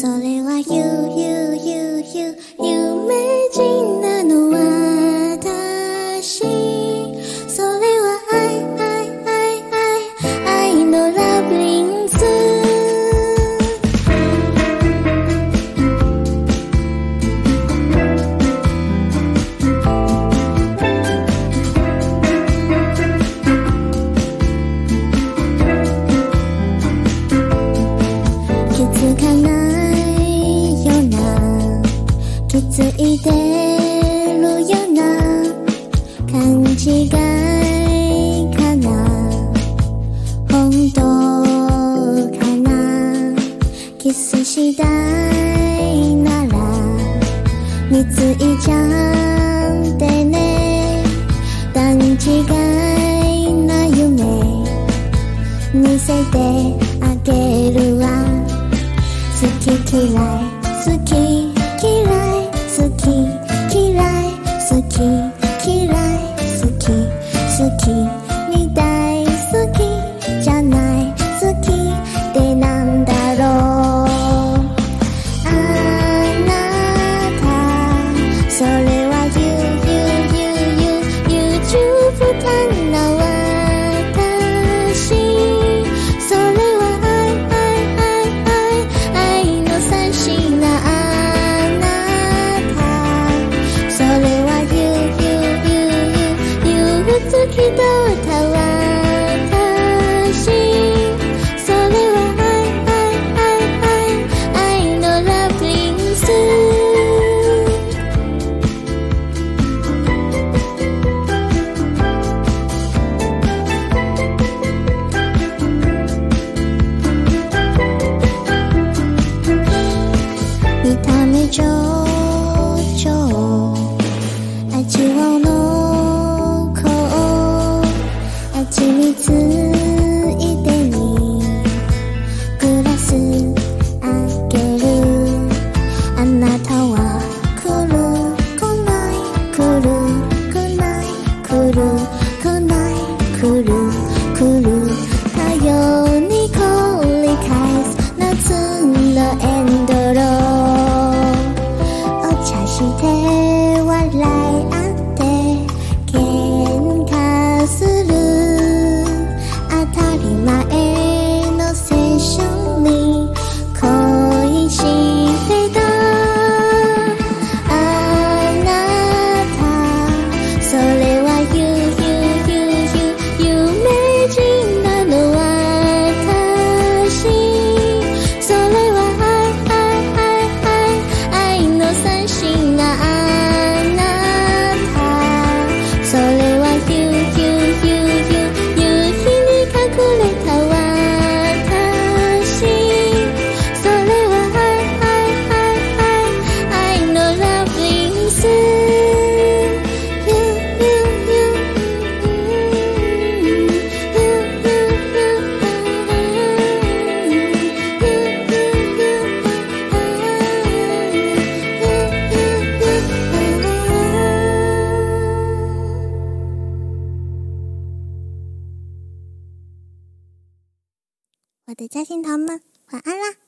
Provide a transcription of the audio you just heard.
それは You, you, you, you 夢人なの私それは I, I, I, I, 愛のラブリンズ気づかないついてるような勘違いかな。本当かな。キスしたいなら見ついちゃってね。段違いな夢見せてあげるわ。好き嫌い she 人たわ world like 我的夹心糖们晚安啦。